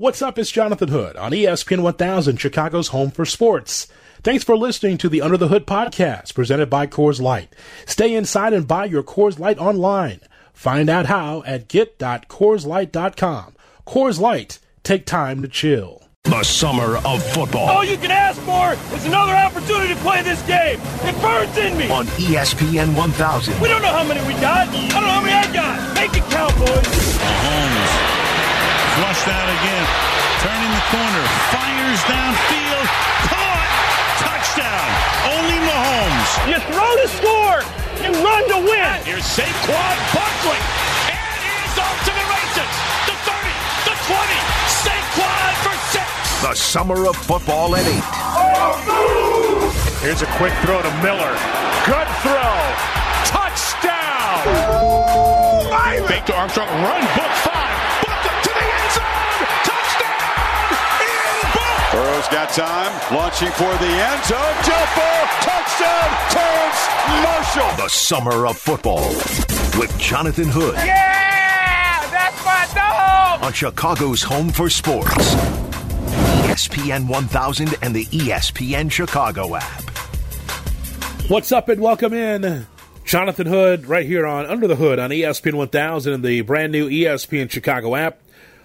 What's up? It's Jonathan Hood on ESPN 1000, Chicago's home for sports. Thanks for listening to the Under the Hood podcast presented by Coors Light. Stay inside and buy your Coors Light online. Find out how at get.coorslight.com. Coors Light, take time to chill. The summer of football. All you can ask for is another opportunity to play this game. It burns in me. On ESPN 1000. We don't know how many we got. I don't know how many I got. Make it count, boys. Mahomes Flushed out again. Turning the corner. Fires downfield. Caught. Touchdown. Only Mahomes. You throw to score. You run to win. Here's Saquon Barkley. And he's off to the races. The 30. The 20. Saquon for six. The summer of football at eight. Here's a quick throw to Miller. Good throw. Touchdown. Fake to Armstrong. Run. Book Burrow's got time, launching for the end zone. Jump ball, touchdown, Terrace Marshall. The summer of football with Jonathan Hood. Yeah, that's my dog. On Chicago's home for sports. ESPN 1000 and the ESPN Chicago app. What's up and welcome in. Jonathan Hood right here on Under the Hood on ESPN 1000 and the brand new ESPN Chicago app.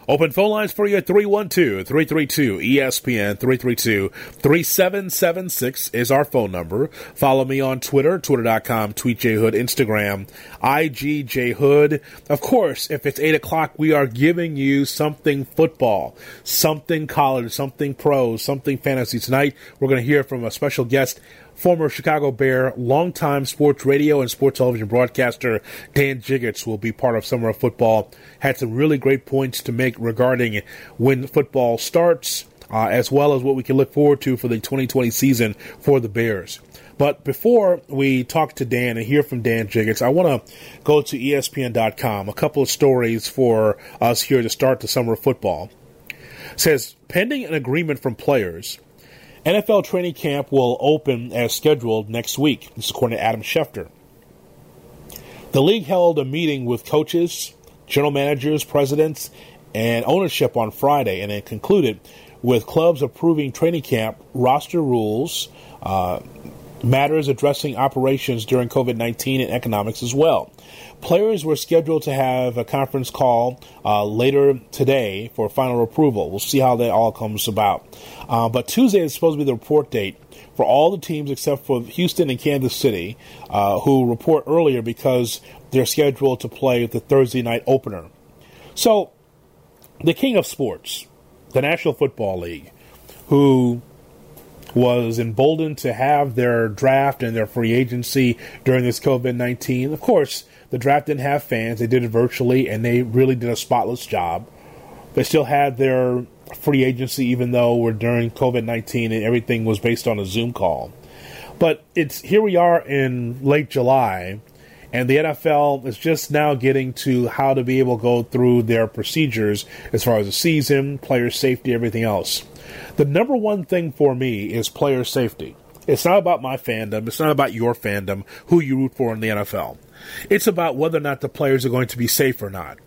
Open phone lines for you at 312 332 ESPN 332 3776 is our phone number. Follow me on Twitter, twitter.com, tweetjhood, Instagram, IGJHood. Of course, if it's 8 o'clock, we are giving you something football, something college, something pros, something fantasy. Tonight, we're going to hear from a special guest Former Chicago Bear, longtime sports radio and sports television broadcaster Dan Jiggetts will be part of Summer of Football. Had some really great points to make regarding when football starts, uh, as well as what we can look forward to for the 2020 season for the Bears. But before we talk to Dan and hear from Dan Jiggetts, I want to go to ESPN.com. A couple of stories for us here to start the summer of football. It says pending an agreement from players, NFL training camp will open as scheduled next week. This is according to Adam Schefter. The league held a meeting with coaches, general managers, presidents, and ownership on Friday, and it concluded with clubs approving training camp roster rules, uh, matters addressing operations during COVID 19 and economics as well. Players were scheduled to have a conference call uh, later today for final approval. We'll see how that all comes about. Uh, but Tuesday is supposed to be the report date for all the teams except for Houston and Kansas City, uh, who report earlier because they're scheduled to play the Thursday night opener. So, the king of sports, the National Football League, who was emboldened to have their draft and their free agency during this COVID 19. Of course, the draft didn't have fans, they did it virtually, and they really did a spotless job. They still had their free agency, even though we're during COVID 19 and everything was based on a Zoom call. But it's here we are in late July, and the NFL is just now getting to how to be able to go through their procedures as far as the season, player safety, everything else. The number one thing for me is player safety. It's not about my fandom. It's not about your fandom, who you root for in the NFL. It's about whether or not the players are going to be safe or not.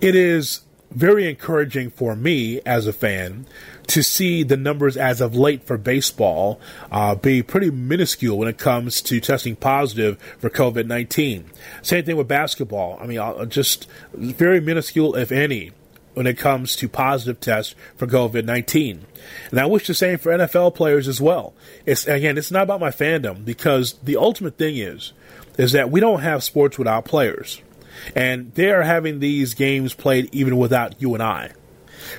It is very encouraging for me as a fan to see the numbers as of late for baseball uh, be pretty minuscule when it comes to testing positive for COVID 19. Same thing with basketball. I mean, uh, just very minuscule, if any, when it comes to positive tests for COVID 19. And I wish the same for NFL players as well. It's again, it's not about my fandom because the ultimate thing is is that we don't have sports without players. And they are having these games played even without you and I.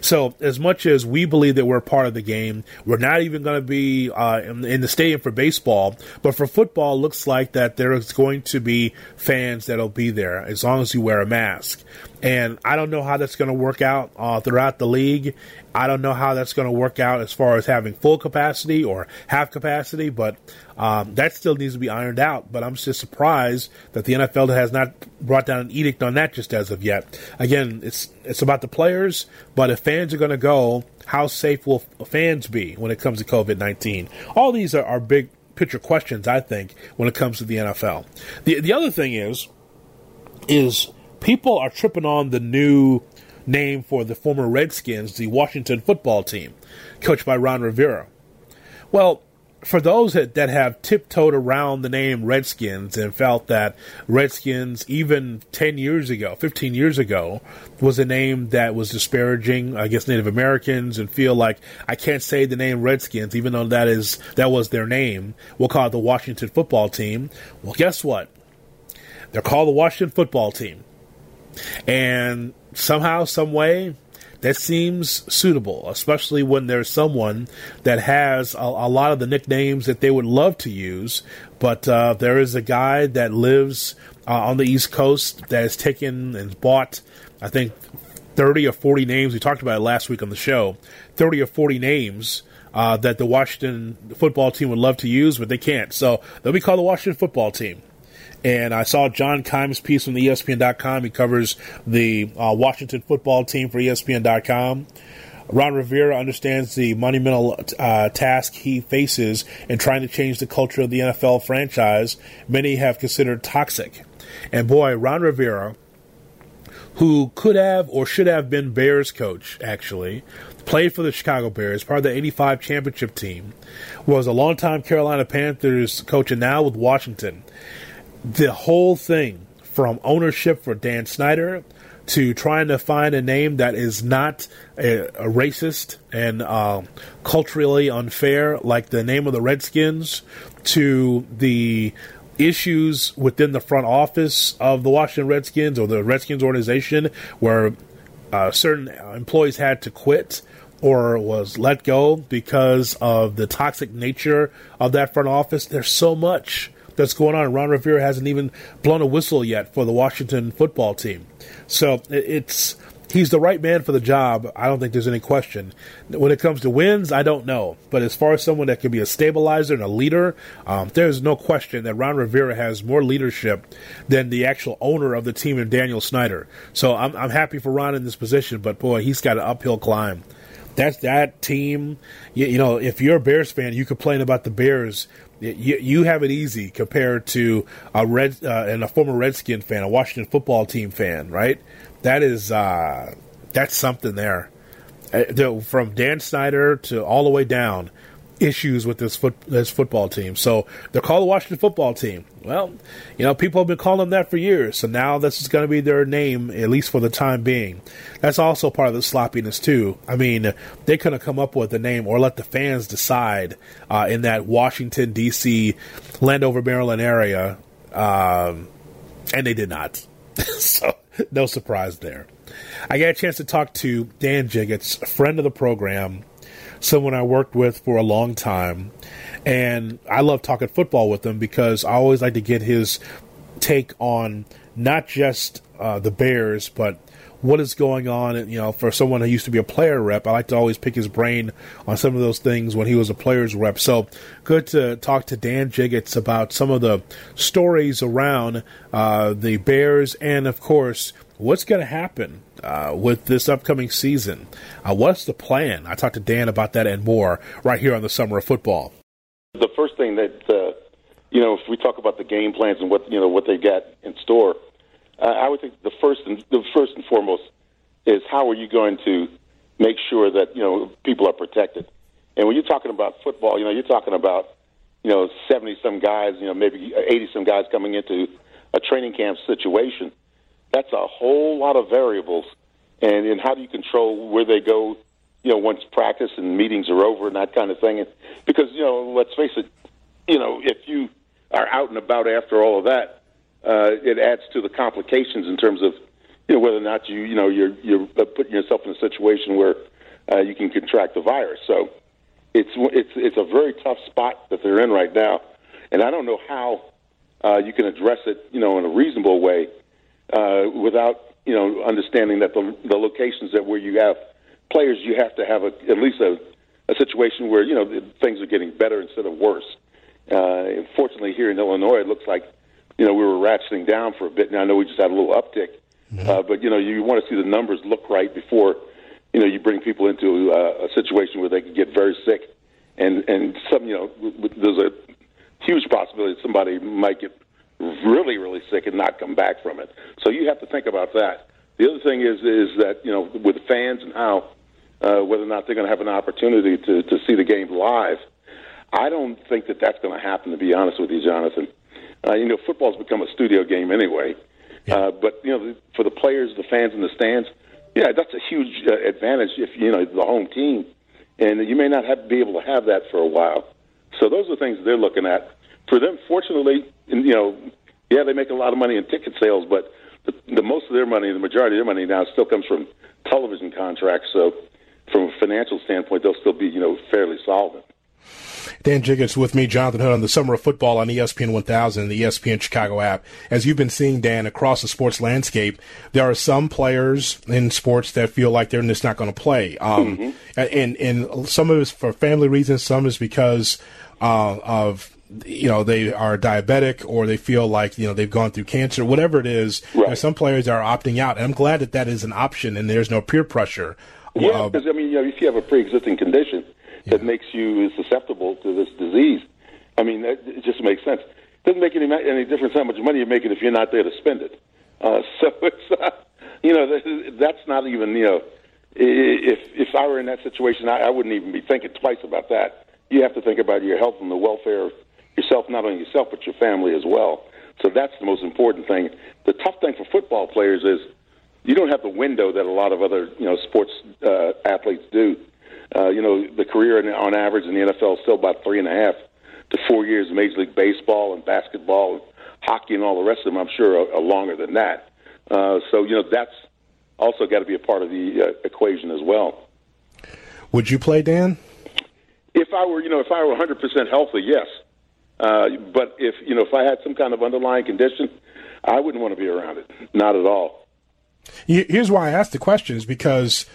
So, as much as we believe that we're part of the game, we're not even going to be uh, in, in, the stadium for baseball. But for football, looks like that there is going to be fans that'll be there as long as you wear a mask. And I don't know how that's going to work out uh, throughout the league. I don't know how that's going to work out as far as having full capacity or half capacity, but um, that still needs to be ironed out. But I'm just surprised that the NFL has not brought down an edict on that just as of yet. Again, it's it's about the players, but if fans are going to go, how safe will fans be when it comes to COVID 19? All these are, are big picture questions, I think, when it comes to the NFL. The the other thing is, is people are tripping on the new name for the former Redskins, the Washington football team, coached by Ron Rivera. Well, for those that, that have tiptoed around the name Redskins and felt that Redskins, even 10 years ago, 15 years ago, was a name that was disparaging against Native Americans and feel like I can't say the name Redskins, even though that is, that was their name. We'll call it the Washington football team. Well, guess what? They're called the Washington football team. And somehow, some way, that seems suitable, especially when there's someone that has a, a lot of the nicknames that they would love to use. But uh, there is a guy that lives uh, on the East Coast that has taken and bought, I think, 30 or 40 names. We talked about it last week on the show 30 or 40 names. Uh, that the Washington football team would love to use, but they can't. So they'll be called the Washington football team. And I saw John Keim's piece from the ESPN.com. He covers the uh, Washington football team for ESPN.com. Ron Rivera understands the monumental uh, task he faces in trying to change the culture of the NFL franchise. Many have considered toxic. And boy, Ron Rivera, who could have or should have been Bears coach, actually, played for the Chicago Bears, part of the 85 championship team, was a longtime Carolina Panthers coach, and now with Washington the whole thing from ownership for Dan Snyder to trying to find a name that is not a, a racist and uh, culturally unfair, like the name of the Redskins, to the issues within the front office of the Washington Redskins or the Redskins organization, where uh, certain employees had to quit or was let go because of the toxic nature of that front office. There's so much that's going on. Ron Rivera hasn't even blown a whistle yet for the Washington football team. So it's he's the right man for the job. I don't think there's any question. When it comes to wins, I don't know. But as far as someone that can be a stabilizer and a leader, um, there's no question that Ron Rivera has more leadership than the actual owner of the team and Daniel Snyder. So I'm, I'm happy for Ron in this position, but boy, he's got an uphill climb. That's that team. You, you know, if you're a Bears fan, you complain about the Bears you, you have it easy compared to a red uh, and a former Redskin fan, a Washington football team fan, right? That is uh, that's something there. Uh, from Dan Snyder to all the way down, issues with this foot this football team. So they're called the Washington football team. Well, you know, people have been calling them that for years. So now this is going to be their name, at least for the time being. That's also part of the sloppiness too. I mean, they couldn't come up with a name or let the fans decide uh, in that Washington D.C. Landover, Maryland area, um, and they did not. so no surprise there. I got a chance to talk to Dan Jiggetts, a friend of the program someone I worked with for a long time. And I love talking football with him because I always like to get his take on not just uh, the Bears, but what is going on. And, You know, for someone who used to be a player rep, I like to always pick his brain on some of those things when he was a player's rep. So good to talk to Dan Jiggetts about some of the stories around uh, the Bears and, of course, what's going to happen uh, with this upcoming season. Uh, what's the plan? I talked to Dan about that and more right here on the Summer of Football. The first thing that uh, you know, if we talk about the game plans and what you know what they got in store, uh, I would think the first and the first and foremost is how are you going to make sure that you know people are protected. And when you're talking about football, you know, you're talking about you know seventy some guys, you know, maybe eighty some guys coming into a training camp situation that's a whole lot of variables. And, and how do you control where they go, you know, once practice and meetings are over and that kind of thing? And because, you know, let's face it, you know, if you are out and about after all of that, uh, it adds to the complications in terms of, you know, whether or not you, you know, you're you're putting yourself in a situation where uh, you can contract the virus. So it's it's it's a very tough spot that they're in right now, and I don't know how uh, you can address it, you know, in a reasonable way uh, without you know understanding that the the locations that where you have players, you have to have a, at least a, a situation where you know things are getting better instead of worse. Uh, fortunately, here in Illinois, it looks like you know we were ratcheting down for a bit. Now I know we just had a little uptick, mm-hmm. uh, but you know you want to see the numbers look right before you know you bring people into uh, a situation where they can get very sick, and and some you know there's a huge possibility that somebody might get really, really sick and not come back from it. So you have to think about that. The other thing is is that you know with fans and how uh, whether or not they're going to have an opportunity to to see the game live. I don't think that that's going to happen. To be honest with you, Jonathan, uh, you know football's become a studio game anyway. Uh, but you know for the players, the fans in the stands, yeah, that's a huge uh, advantage if you know the home team, and you may not have be able to have that for a while. So those are things they're looking at. For them, fortunately, you know, yeah, they make a lot of money in ticket sales, but the, the most of their money, the majority of their money now, still comes from television contracts. So, from a financial standpoint, they'll still be, you know, fairly solvent. Dan Jiggetts with me, Jonathan Hood, on the Summer of Football on ESPN 1000 and the ESPN Chicago app. As you've been seeing, Dan, across the sports landscape, there are some players in sports that feel like they're just not going to play. Um, mm-hmm. and, and some of it's for family reasons, some is because uh, of you know they are diabetic or they feel like you know they've gone through cancer whatever it is right. some players are opting out. And i'm glad that that is an option and there's no peer pressure. Yeah because uh, i mean you know, if you have a pre-existing condition yeah. that makes you susceptible to this disease i mean that, it just makes sense. It doesn't make any any difference how much money you're making if you're not there to spend it. Uh, so it's uh, you know that's not even you know if if i were in that situation I, I wouldn't even be thinking twice about that. You have to think about your health and the welfare of yourself, not only yourself, but your family as well. So that's the most important thing. The tough thing for football players is you don't have the window that a lot of other you know sports uh, athletes do. Uh, you know, the career in, on average in the NFL is still about three and a half to four years. Major League Baseball and basketball, and hockey, and all the rest of them, I'm sure, are, are longer than that. Uh, so you know that's also got to be a part of the uh, equation as well. Would you play, Dan? If I were, you know, if I were 100% healthy, yes. Uh, but if you know, if I had some kind of underlying condition, I wouldn't want to be around it. Not at all. Here's why I asked the question: is because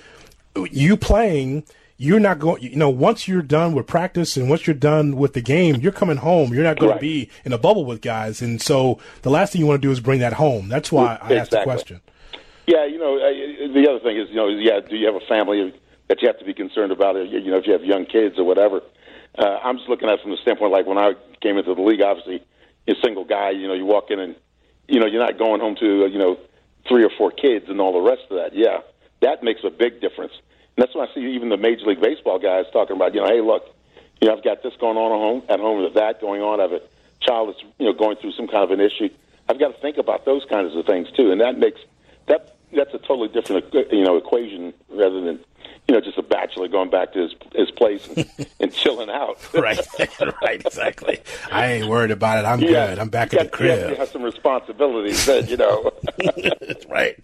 you playing, you're not going. You know, once you're done with practice and once you're done with the game, you're coming home. You're not going right. to be in a bubble with guys, and so the last thing you want to do is bring that home. That's why I asked the question. Yeah, you know, the other thing is, you know, yeah, do you have a family? that you have to be concerned about. You know, if you have young kids or whatever. Uh, I'm just looking at it from the standpoint like when I came into the league. Obviously, you're a single guy. You know, you walk in and you know you're not going home to uh, you know three or four kids and all the rest of that. Yeah, that makes a big difference. And that's why I see even the Major League Baseball guys talking about, you know, hey, look, you know, I've got this going on at home, at home with that going on. I have a child that's, you know, going through some kind of an issue. I've got to think about those kinds of things too, and that makes that that's a totally different, you know, equation rather than you know, just a bachelor going back to his his place and, and chilling out. right, right, exactly. I ain't worried about it. I'm yeah. good. I'm back at the crib. You have some responsibilities, then, you know. right.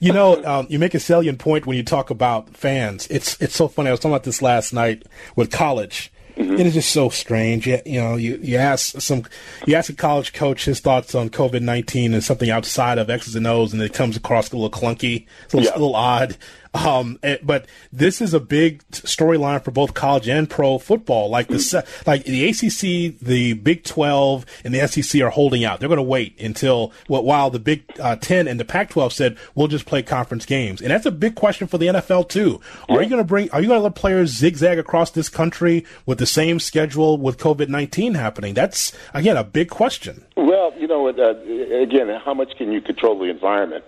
You know, um, you make a salient point when you talk about fans. It's it's so funny. I was talking about this last night with college. Mm-hmm. It is just so strange. You, you, know, you, you ask some, you ask a college coach his thoughts on COVID nineteen and something outside of X's and O's, and it comes across a little clunky, a little, yeah. a little odd. Um, eh, but this is a big storyline for both college and pro football. Like the like the ACC, the Big Twelve, and the SEC are holding out. They're going to wait until well, while the Big uh, Ten and the Pac twelve said we'll just play conference games, and that's a big question for the NFL too. Are yeah. you going to bring? Are you going to let players zigzag across this country with the same schedule with COVID nineteen happening? That's again a big question. Well, you know, uh, again, how much can you control the environment?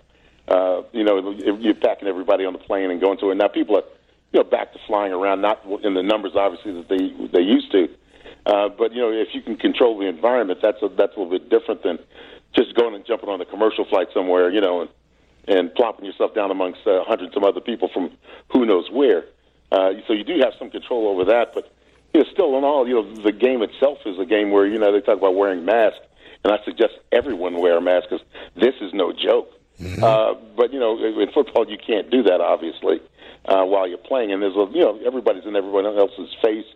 Uh, you know, you're packing everybody on the plane and going to it. Now people are, you know, back to flying around, not in the numbers obviously that they they used to. Uh, but you know, if you can control the environment, that's a, that's a little bit different than just going and jumping on a commercial flight somewhere, you know, and and plopping yourself down amongst uh, hundreds of other people from who knows where. Uh, so you do have some control over that, but you know, still in all, you know, the game itself is a game where you know they talk about wearing masks, and I suggest everyone wear a mask because this is no joke. Mm-hmm. Uh, but you know, in football, you can't do that obviously uh, while you're playing, and there's a you know everybody's in everyone else's face,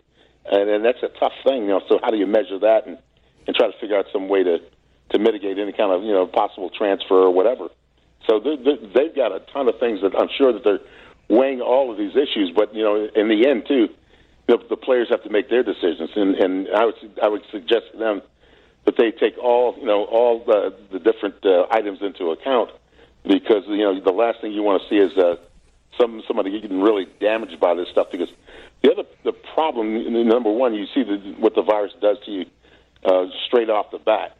and, and that's a tough thing. You know, so how do you measure that and and try to figure out some way to to mitigate any kind of you know possible transfer or whatever. So they they've got a ton of things that I'm sure that they're weighing all of these issues, but you know, in the end too, the, the players have to make their decisions, and and I would I would suggest to them that they take all you know all the the different uh, items into account because you know the last thing you want to see is uh, some somebody getting really damaged by this stuff. Because the other the problem, number one, you see the, what the virus does to you uh, straight off the bat,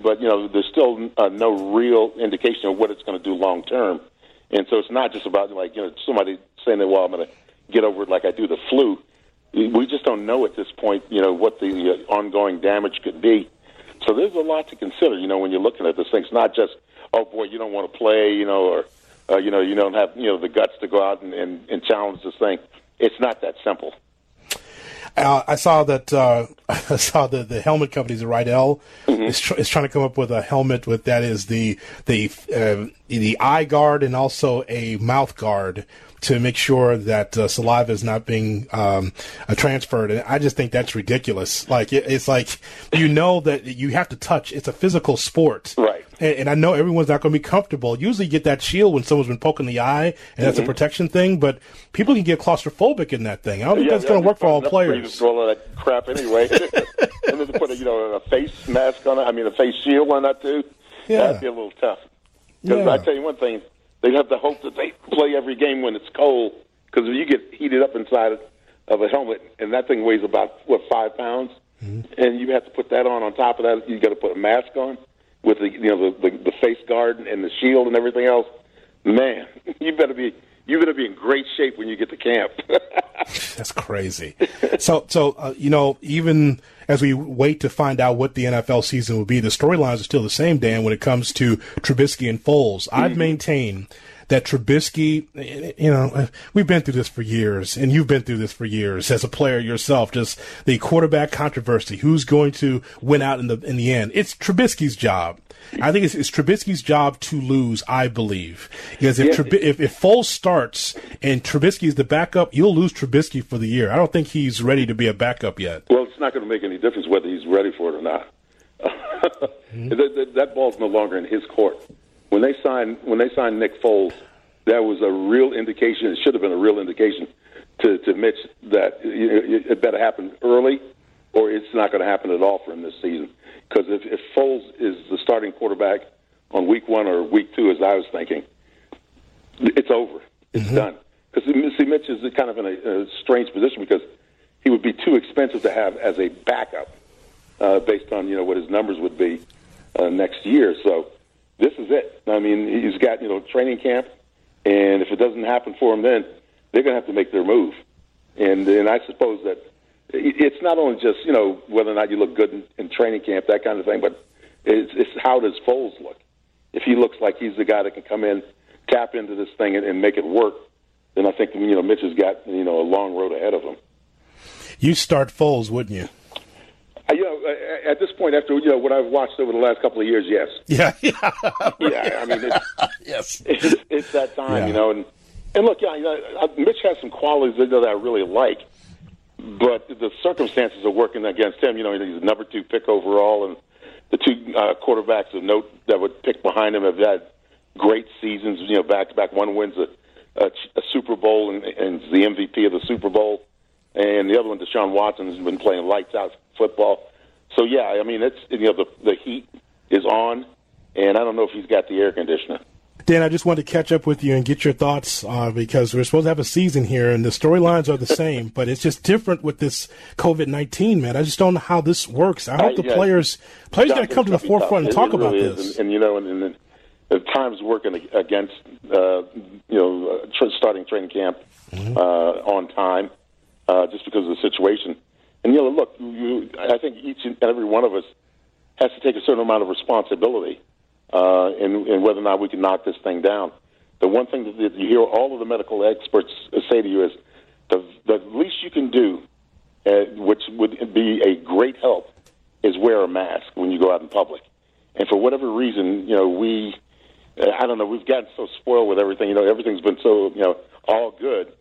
but you know there's still uh, no real indication of what it's going to do long term. And so it's not just about like you know somebody saying that well I'm going to get over it like I do the flu. We just don't know at this point, you know, what the uh, ongoing damage could be. So there's a lot to consider, you know, when you're looking at this thing. It's not just, oh boy, you don't want to play, you know, or uh, you know, you don't have you know the guts to go out and, and, and challenge this thing. It's not that simple. Uh, I saw that uh, I saw that the helmet companies, Riddell, mm-hmm. is, tr- is, trying to come up with a helmet with that is the the uh, the eye guard and also a mouth guard to make sure that uh, saliva is not being um, uh, transferred. And I just think that's ridiculous. Like it, it's like you know that you have to touch. It's a physical sport, right? And, and I know everyone's not going to be comfortable. Usually, you get that shield when someone's been poking the eye, and mm-hmm. that's a mm-hmm. protection thing. But people can get claustrophobic in that thing. I don't think yeah, that's yeah, going to work for all players. For all that crap anyway, and then to put a you know a face mask on it. I mean, a face shield on that too. Yeah, that'd be a little tough. Because yeah. I tell you one thing, they have to hope that they play every game when it's cold because if you get heated up inside of a helmet and that thing weighs about what five pounds, mm-hmm. and you have to put that on. On top of that, you got to put a mask on with the you know the, the the face guard and the shield and everything else. Man, you better be you better be in great shape when you get to camp. That's crazy. So, so uh, you know, even as we wait to find out what the NFL season will be, the storylines are still the same, Dan. When it comes to Trubisky and Foles, mm-hmm. I've maintained that Trubisky, you know, we've been through this for years, and you've been through this for years as a player yourself. Just the quarterback controversy, who's going to win out in the in the end? It's Trubisky's job. I think it's, it's Trubisky's job to lose. I believe because if, yeah. if if Foles starts and Trubisky is the backup, you'll lose Trubisky for the year. I don't think he's ready to be a backup yet. Well, it's not going to make any difference whether he's ready for it or not. mm-hmm. that, that, that ball's no longer in his court. When they signed when they signed Nick Foles, that was a real indication. It should have been a real indication to, to Mitch that it, it better happen early, or it's not going to happen at all for him this season. Because if, if Foles is the starting quarterback on week one or week two, as I was thinking, it's over. It's mm-hmm. done. Because see, Mitch is kind of in a, a strange position because he would be too expensive to have as a backup, uh, based on you know what his numbers would be uh, next year. So this is it. I mean, he's got you know training camp, and if it doesn't happen for him, then they're going to have to make their move. And and I suppose that it's not only just you know whether or not you look good in, in training camp, that kind of thing, but it's, it's how does Foles look? If he looks like he's the guy that can come in, tap into this thing, and, and make it work, then I think you know Mitch has got you know a long road ahead of him. You start Foles, wouldn't you? Uh, you know, at this point, after you know what I've watched over the last couple of years, yes. Yeah, yeah, yeah. I mean, it's, yes, it's, it's that time, yeah. you know, and and look, yeah, you know, Mitch has some qualities that I really like but the circumstances are working against him. You know, he's the number two pick overall, and the two uh, quarterbacks of note that would pick behind him have had great seasons. You know, back to back. One wins a, a, a Super Bowl and, and is the MVP of the Super Bowl, and the other one, Deshaun Watson, has been playing lights out football. So yeah, I mean, it's you know the the heat is on, and I don't know if he's got the air conditioner. Dan, I just wanted to catch up with you and get your thoughts uh, because we're supposed to have a season here and the storylines are the same, but it's just different with this COVID nineteen, man. I just don't know how this works. I hope the yeah, players players got to come to the forefront and talk really about is. this. And, and, you know, and, and the times working against uh, you know uh, starting training camp mm-hmm. uh, on time uh, just because of the situation. And you know, look, you, I think each and every one of us has to take a certain amount of responsibility uh, and, and whether or not we can knock this thing down. The one thing that you hear all of the medical experts say to you is the, the least you can do, uh, which would be a great help, is wear a mask when you go out in public. And for whatever reason, you know, we, uh, I don't know, we've gotten so spoiled with everything. You know, everything's been so, you know, all good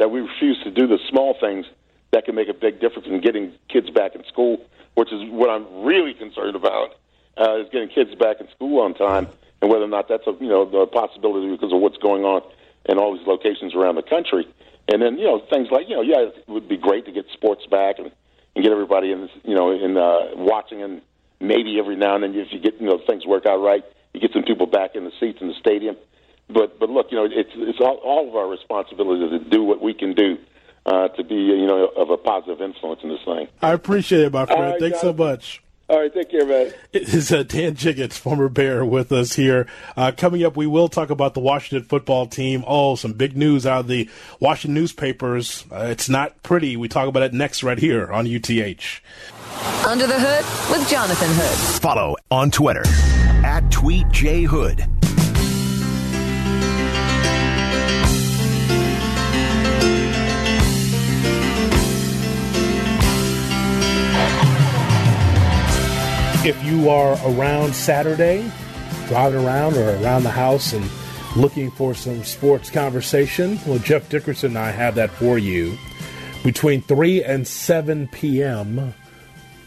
that we refuse to do the small things that can make a big difference in getting kids back in school, which is what I'm really concerned about uh, is getting kids back in school on time, and whether or not that's a you know a possibility because of what's going on in all these locations around the country. And then you know things like you know yeah it would be great to get sports back and and get everybody in you know in uh, watching and maybe every now and then if you get you know things work out right you get some people back in the seats in the stadium. But but look you know it's it's all, all of our responsibility to do what we can do uh, to be you know of a positive influence in this thing. I appreciate it, my friend. Right, Thanks guys. so much. All right, take care, man. It is uh, Dan Jiggetts, former Bear, with us here. Uh, coming up, we will talk about the Washington football team. Oh, some big news out of the Washington newspapers. Uh, it's not pretty. We talk about it next right here on UTH. Under the Hood with Jonathan Hood. Follow on Twitter at TweetJHood. If you are around Saturday, driving around or around the house and looking for some sports conversation, well, Jeff Dickerson and I have that for you between 3 and 7 p.m.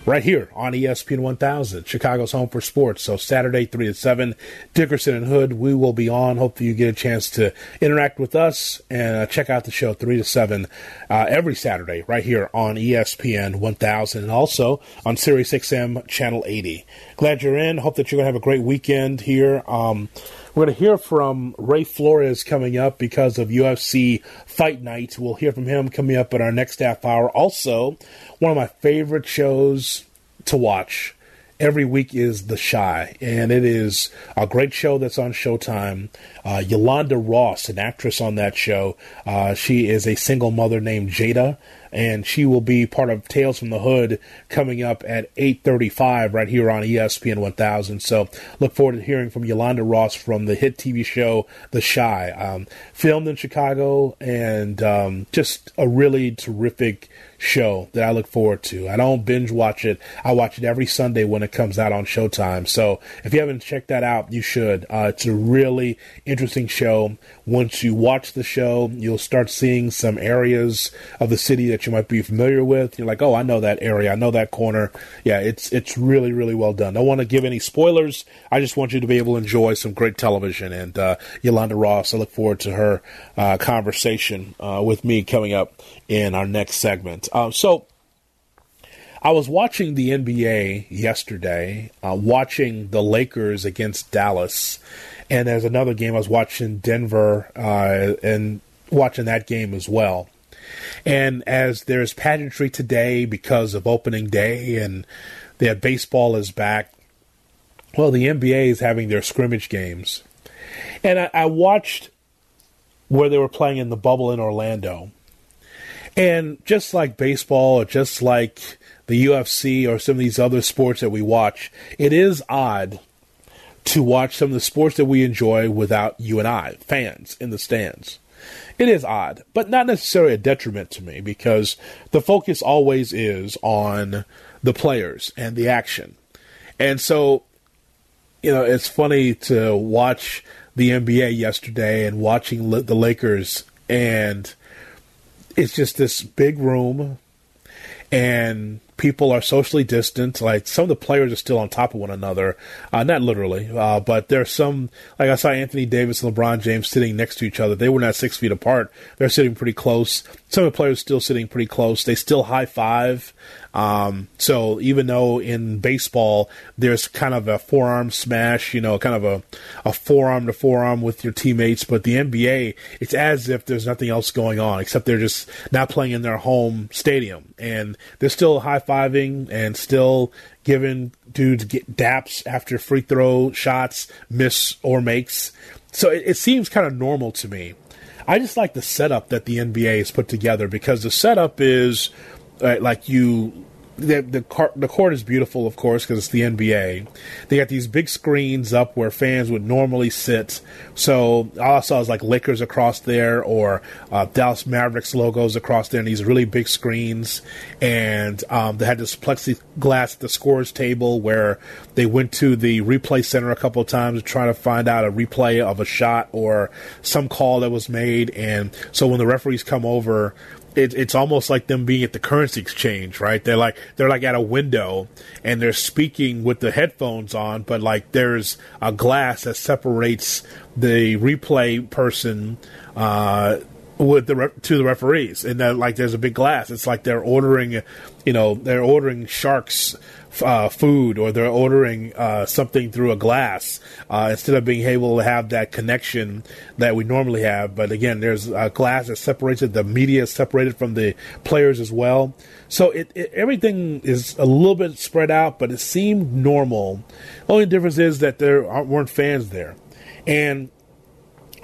right here on ESPN 1000, Chicago's home for sports. So Saturday, 3 to 7, Dickerson and Hood, we will be on. Hopefully you get a chance to interact with us and uh, check out the show 3 to 7 uh, every Saturday right here on ESPN 1000 and also on Sirius XM Channel 80. Glad you're in. Hope that you're going to have a great weekend here. Um, we're going to hear from Ray Flores coming up because of UFC Fight Night. We'll hear from him coming up in our next half hour. Also, one of my favorite shows to watch every week is The Chi, and it is a great show that's on Showtime. Uh, Yolanda Ross, an actress on that show, uh, she is a single mother named Jada, and she will be part of Tales from the Hood coming up at 8:35 right here on ESPN 1000. So look forward to hearing from Yolanda Ross from the hit TV show The Chi, um, filmed in Chicago, and um, just a really terrific show that I look forward to. I don't binge watch it. I watch it every Sunday when it comes out on Showtime. So if you haven't checked that out, you should. Uh, it's a really interesting show. Once you watch the show, you'll start seeing some areas of the city that you might be familiar with. You're like, oh, I know that area. I know that corner. Yeah, it's it's really really well done. Don't want to give any spoilers. I just want you to be able to enjoy some great television. And uh, Yolanda Ross, I look forward to her uh, conversation uh, with me coming up in our next segment. Uh, so. I was watching the NBA yesterday, uh, watching the Lakers against Dallas, and there's another game I was watching Denver uh, and watching that game as well. And as there's pageantry today because of opening day, and their baseball is back, well, the NBA is having their scrimmage games, and I, I watched where they were playing in the bubble in Orlando. And just like baseball, or just like the UFC, or some of these other sports that we watch, it is odd to watch some of the sports that we enjoy without you and I, fans, in the stands. It is odd, but not necessarily a detriment to me because the focus always is on the players and the action. And so, you know, it's funny to watch the NBA yesterday and watching the Lakers, and it's just this big room, and people are socially distant. Like some of the players are still on top of one another, uh, not literally, uh, but there's some. Like I saw Anthony Davis and LeBron James sitting next to each other. They were not six feet apart. They're sitting pretty close. Some of the players still sitting pretty close. They still high five. Um, so even though in baseball there's kind of a forearm smash, you know, kind of a, a forearm to forearm with your teammates, but the NBA, it's as if there's nothing else going on except they're just not playing in their home stadium and they're still high fiving and still giving dudes get daps after free throw shots miss or makes. So it, it seems kind of normal to me. I just like the setup that the NBA has put together because the setup is uh, like you the the, car, the court is beautiful, of course, because it's the NBA. They got these big screens up where fans would normally sit. So all I saw is like Lakers across there or uh, Dallas Mavericks logos across there, and these really big screens. And um, they had this plexiglass at the scores table where they went to the replay center a couple of times to try to find out a replay of a shot or some call that was made. And so when the referees come over, it, it's almost like them being at the currency exchange, right? They're like they're like at a window and they're speaking with the headphones on, but like there's a glass that separates the replay person uh, with the to the referees, and that like there's a big glass. It's like they're ordering, you know, they're ordering sharks uh, food or they're ordering uh, something through a glass uh, instead of being able to have that connection that we normally have. But again, there's a glass that separates it. The media is separated from the players as well. So it, it, everything is a little bit spread out, but it seemed normal. Only difference is that there weren't fans there, and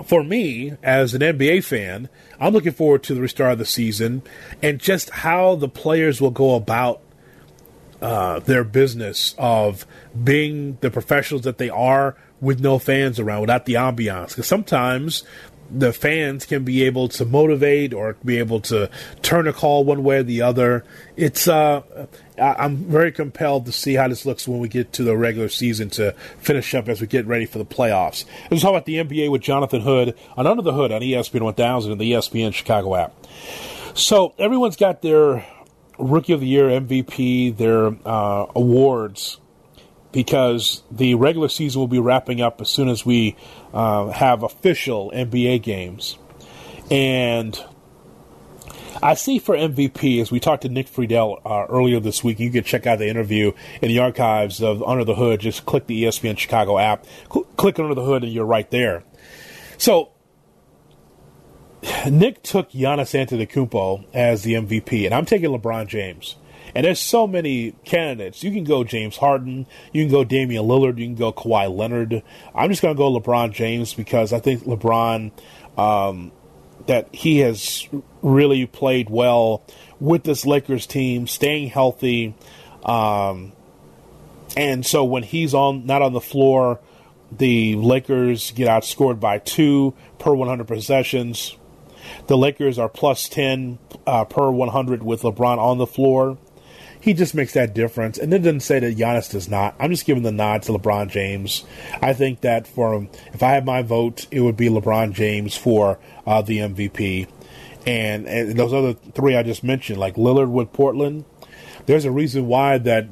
for me, as an NBA fan, I'm looking forward to the restart of the season and just how the players will go about uh, their business of being the professionals that they are with no fans around, without the ambiance. Because sometimes the fans can be able to motivate or be able to turn a call one way or the other. It's uh, I'm very compelled to see how this looks when we get to the regular season to finish up as we get ready for the playoffs. Let's talk about the NBA with Jonathan Hood on Under the Hood on ESPN 1000 and the ESPN Chicago app. So everyone's got their Rookie of the Year, MVP, their uh, awards because the regular season will be wrapping up as soon as we uh, have official NBA games. And I see for MVP, as we talked to Nick Friedell uh, earlier this week, you can check out the interview in the archives of Under the Hood. Just click the ESPN Chicago app, cl- click Under the Hood, and you're right there. So Nick took Giannis Antetokounmpo as the MVP, and I'm taking LeBron James. And there's so many candidates. You can go James Harden, you can go Damian Lillard, you can go Kawhi Leonard. I'm just going to go LeBron James because I think LeBron um, that he has really played well with this Lakers team, staying healthy. Um, and so when he's on not on the floor, the Lakers get outscored by two per 100 possessions. The Lakers are plus 10 uh, per 100 with LeBron on the floor. He just makes that difference. And it doesn't say that Giannis does not. I'm just giving the nod to LeBron James. I think that for if I had my vote, it would be LeBron James for uh, the MVP. And, and those other three I just mentioned, like Lillard with Portland, there's a reason why that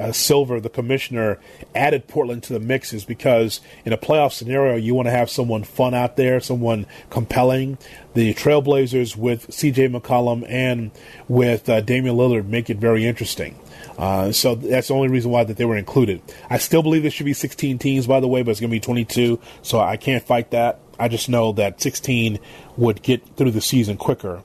uh, Silver, the commissioner, added Portland to the mix is because in a playoff scenario, you want to have someone fun out there, someone compelling. The Trailblazers with C.J. McCollum and with uh, Damian Lillard make it very interesting. Uh, so that's the only reason why that they were included. I still believe there should be 16 teams, by the way, but it's going to be 22, so I can't fight that. I just know that 16 would get through the season quicker.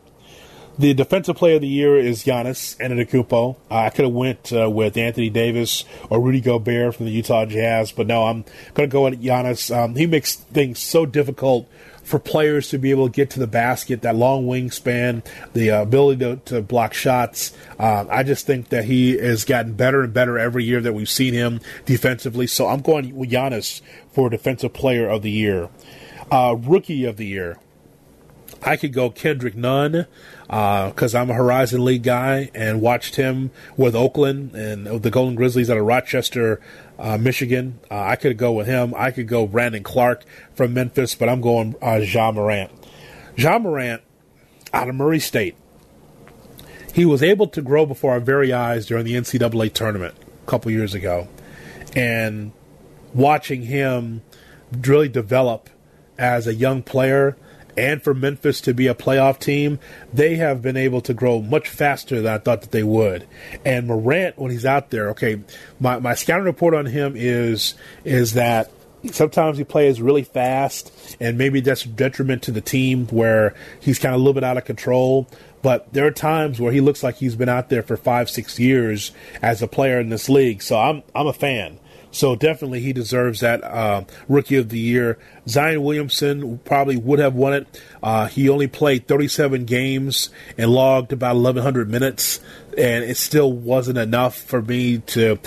The defensive player of the year is Giannis Antetokounmpo. I could have went uh, with Anthony Davis or Rudy Gobert from the Utah Jazz, but no, I'm going to go with Giannis. Um, he makes things so difficult for players to be able to get to the basket, that long wingspan, the uh, ability to, to, block shots. Uh, I just think that he has gotten better and better every year that we've seen him defensively. So I'm going with Giannis for Defensive Player of the Year. Uh, rookie of the Year. I could go Kendrick Nunn because uh, I'm a Horizon League guy and watched him with Oakland and the Golden Grizzlies out of Rochester, uh, Michigan. Uh, I could go with him. I could go Brandon Clarke from Memphis, but I'm going uh, Morant. Ja Morant out of Murray State. He was able to grow before our very eyes during the NCAA tournament a couple years ago. And watching him really develop as a young player and for Memphis to be a playoff team, they have been able to grow much faster than I thought that they would. And Morant, when he's out there, okay, my, my scouting report on him is is that sometimes he plays really fast, and maybe that's detriment to the team where he's kind of a little bit out of control. But there are times where he looks like he's been out there for five, six years as a player in this league. So I'm I'm a fan. So definitely he deserves that uh, Rookie of the Year. Zion Williamson probably would have won it. Uh, he only played 37 games and logged about 1,100 minutes, and it still wasn't enough for me to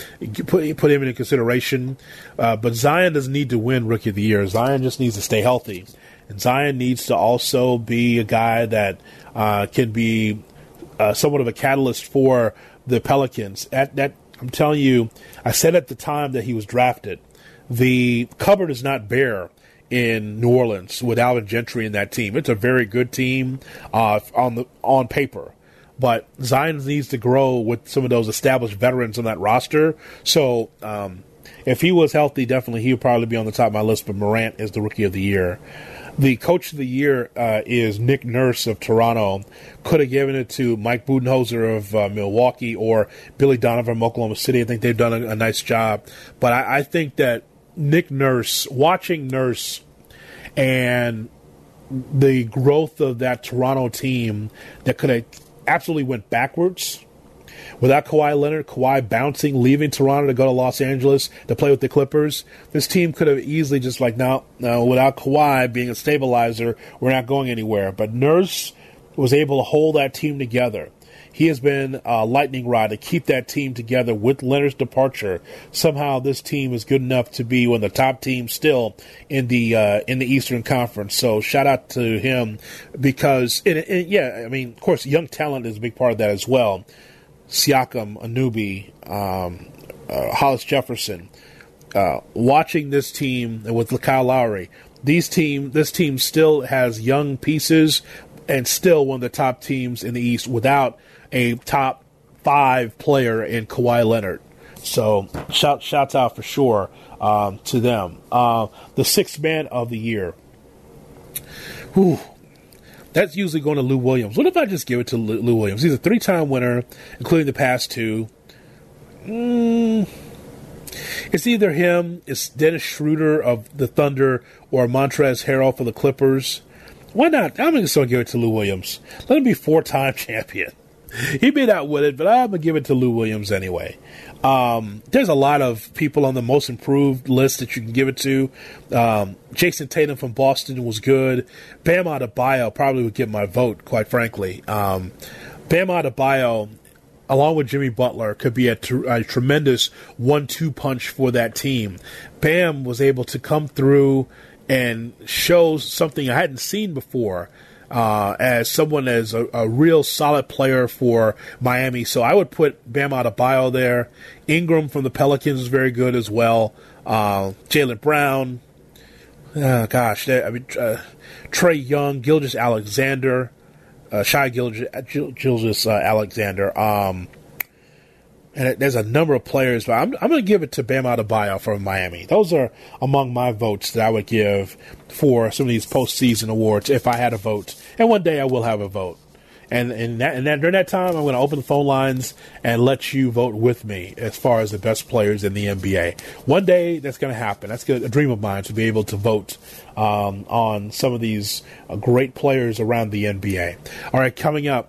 put, put him into consideration. Uh, but Zion doesn't need to win Rookie of the Year. Zion just needs to stay healthy. And Zion needs to also be a guy that uh, can be uh, somewhat of a catalyst for the Pelicans. At that I'm telling you, I said at the time that he was drafted, the cupboard is not bare in New Orleans with Alvin Gentry in that team. It's a very good team uh, on the on paper, but Zion needs to grow with some of those established veterans on that roster. So um, if he was healthy, definitely he would probably be on the top of my list. But Morant is the rookie of the year. The coach of the year uh, is Nick Nurse of Toronto. Could have given it to Mike Budenholzer of uh, Milwaukee or Billy Donovan from Oklahoma City. I think they've done a, a nice job. But I, I think that Nick Nurse, watching Nurse and the growth of that Toronto team that could have absolutely went backwards without Kawhi Leonard, Kawhi bouncing, leaving Toronto to go to Los Angeles to play with the Clippers. This team could have easily just like, no, no, without Kawhi being a stabilizer, we're not going anywhere. But Nurse was able to hold that team together. He has been a lightning rod to keep that team together with Leonard's departure. Somehow, this team is good enough to be one of the top teams still in the uh, in the Eastern Conference. So, shout out to him because, and, and yeah, I mean, of course, young talent is a big part of that as well. Siakam, Anunoby, um, uh, Hollis Jefferson. Uh, watching this team with Kyle Lowry, these team, this team still has young pieces and still one of the top teams in the East without a top five player in Kawhi Leonard. So shout shouts out for sure um, to them. Uh, the sixth man of the year. Whew. That's usually going to Lou Williams. What if I just give it to Lou, Williams? He's a three time winner, including the past two. Mm, it's either him, it's Dennis Schroeder of the Thunder, or Montrezl Harrell for the Clippers. Why not? I'm going to give it to Lou Williams. Let him be four time champion. he may not win it, but I'm gonna give it to Lou Williams anyway. Um, there's a lot of people on the most improved list that you can give it to. Um, Jayson Tatum from Boston was good. Bam Adebayo probably would get my vote, quite frankly. Um, Bam Adebayo, along with Jimmy Butler, could be a, tr- a tremendous one-two punch for that team. Bam was able to come through and show something I hadn't seen before uh, as someone as a, a, real solid player for Miami. So I would put Bam Adebayo there. Ingram from the Pelicans is very good as well. Uh, Jaylen Brown. Oh, gosh, I mean uh, Trae Young, Gilgeous-Alexander, uh, Shai Gilgeous, uh, Alexander. Um, and there's a number of players, but I'm, I'm going to give it to Bam Adebayo from Miami. Those are among my votes that I would give for some of these postseason awards if I had a vote. And one day I will have a vote. And and, that, and that, during that time, I'm going to open the phone lines and let you vote with me as far as the best players in the NBA. One day that's going to happen. That's a dream of mine to be able to vote um, on some of these uh, great players around the NBA. All right, coming up,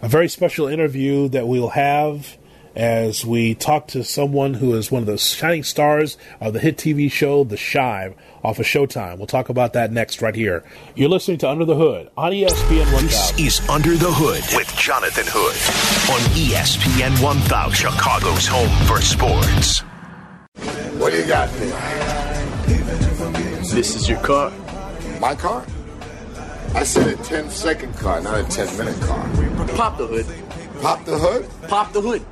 a very special interview that we'll have as we talk to someone who is one of the shining stars of the hit TV show The Chi off of Showtime. We'll talk about that next right here. You're listening to Under the Hood on ESPN 1000. This is Under the Hood with Jonathan Hood on ESPN 1000, Chicago's home for sports. What do you got there? This is your car. My car? I said a 10 second car, not a 10 minute car. Pop the hood. Pop the hood? Pop the hood.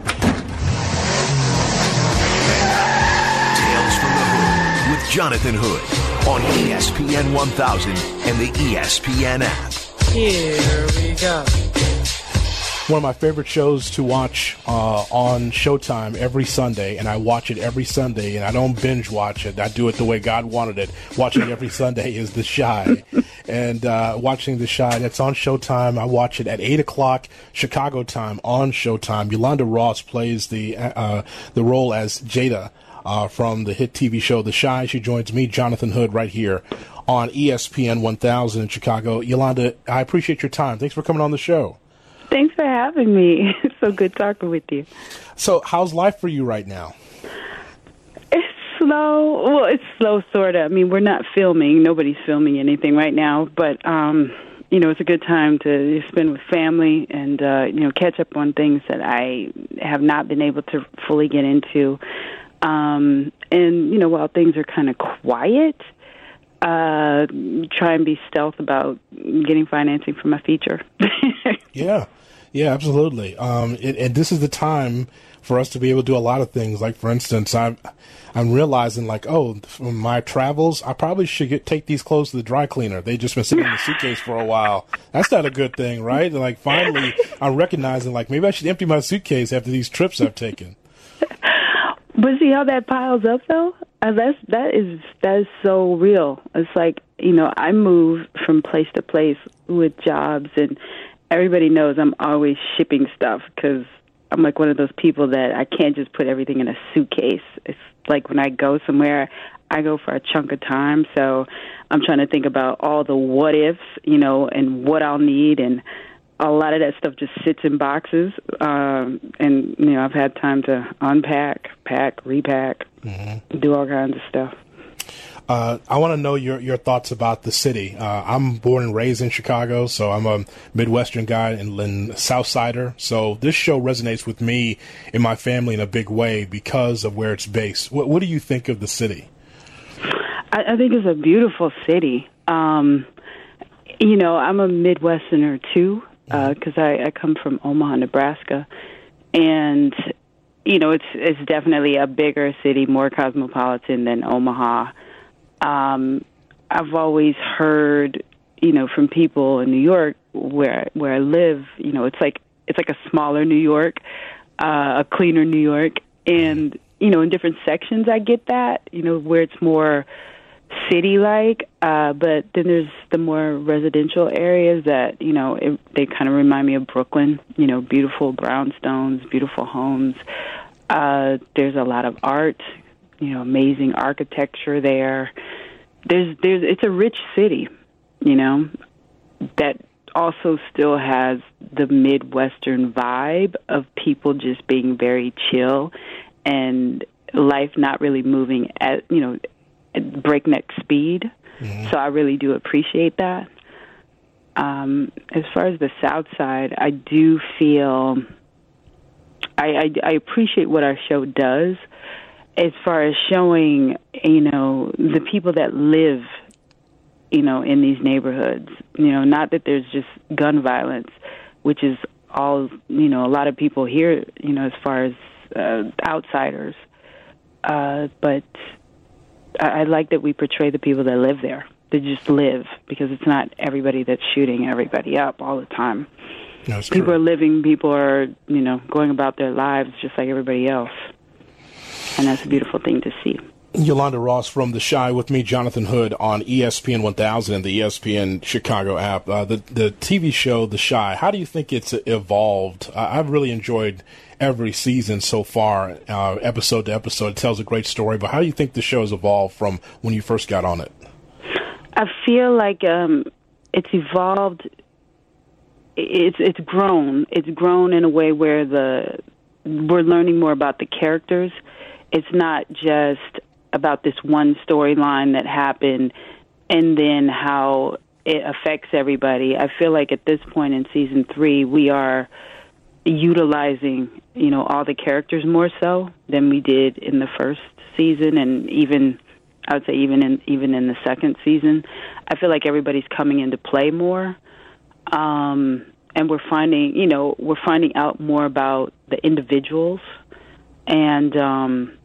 Tales from the Hood with Jonathan Hood on ESPN 1000 and the ESPN app. Here we go. One of my favorite shows to watch uh, on Showtime every Sunday, and I watch it every Sunday, and I don't binge watch it. I do it the way God wanted it. Watching it every Sunday is The Chi. And uh, watching The Chi, that's on Showtime. I watch it at 8 o'clock Chicago time on Showtime. Yolanda Ross plays the, uh, the role as Jada. Uh, from the hit TV show The Chi. She joins me, Jonathan Hood, right here on ESPN 1000 in Chicago. Yolanda, I appreciate your time. Thanks for coming on the show. Thanks for having me. It's so good talking with you. So, how's life for you right now? Slow. Well, it's slow, sort of. I mean, we're not filming. Nobody's filming anything right now, but um, you know, it's a good time to spend with family and uh, you know catch up on things that I have not been able to fully get into. Um, and you know, while things are kind of quiet, uh, try and be stealth about getting financing for my feature. yeah, yeah, absolutely. Um, it, and this is the time for us to be able to do a lot of things. Like, for instance, I'm I'm realizing like, oh, from my travels, I probably should get take these clothes to the dry cleaner. They just been sitting in the suitcase for a while. That's not a good thing, right? And like, finally, I'm recognizing like maybe I should empty my suitcase after these trips I've taken. But see how that piles up, though. Uh, that's that is that is so real. It's like you know I move from place to place with jobs, and everybody knows I'm always shipping stuff because I'm like one of those people that I can't just put everything in a suitcase. It's like when I go somewhere, I go for a chunk of time. So I'm trying to think about all the what ifs, you know, and what I'll need and a lot of that stuff just sits in boxes, um, and you know I've had time to unpack, pack, repack, mm-hmm. do all kinds of stuff. Uh, I want to know your your thoughts about the city. Uh, I'm born and raised in Chicago, so I'm a Midwestern guy and, and South Sider. So this show resonates with me and my family in a big way because of where it's based. What, what do you think of the city? I, I think it's a beautiful city. Um, you know, I'm a Midwesterner too because uh, I, I come from Omaha, Nebraska, and you know it's it's definitely a bigger city, more cosmopolitan than Omaha. Um, I've always heard, you know, from people in New York where where I live, you know, it's like it's like a smaller New York, uh, a cleaner New York, and you know, in different sections, I get that, you know, where it's more city like uh but then there's the more residential areas that you know it, they kind of remind me of Brooklyn you know beautiful brownstones beautiful homes. Uh there's a lot of art you know amazing architecture there there's there's it's a rich city you know that also still has the midwestern vibe of people just being very chill and life not really moving at you know breakneck speed. Mm-hmm. So I really do appreciate that. Um, as far as the South Side, I do feel I, I, I appreciate what our show does as far as showing, you know, the people that live, you know, in these neighborhoods. You know, not that there's just gun violence, which is all, you know, a lot of people here, you know, as far as uh, outsiders. Uh, but I, I like that we portray the people that live there. They just live because it's not everybody that's shooting everybody up all the time. That's people true. are living. People are you know going about their lives just like everybody else, and that's a beautiful thing to see. Yolanda Ross from The Chi with me, Jonathan Hood on ESPN 1000 and the ESPN Chicago app. Uh, the the TV show The Chi, How do you think it's evolved? I've really enjoyed every season so far, uh, episode to episode. It tells a great story. But how do you think the show has evolved from when you first got on it? I feel like um, it's evolved. It's it's grown. It's grown in a way where the we're learning more about the characters. It's not just about this one storyline that happened and then how it affects everybody. I feel like at this point in season three, we are utilizing, you know, all the characters more so than we did in the first season, and even I would say even in even in the second season. I feel like everybody's coming into play more, um, and we're finding, you know, we're finding out more about the individuals, and um,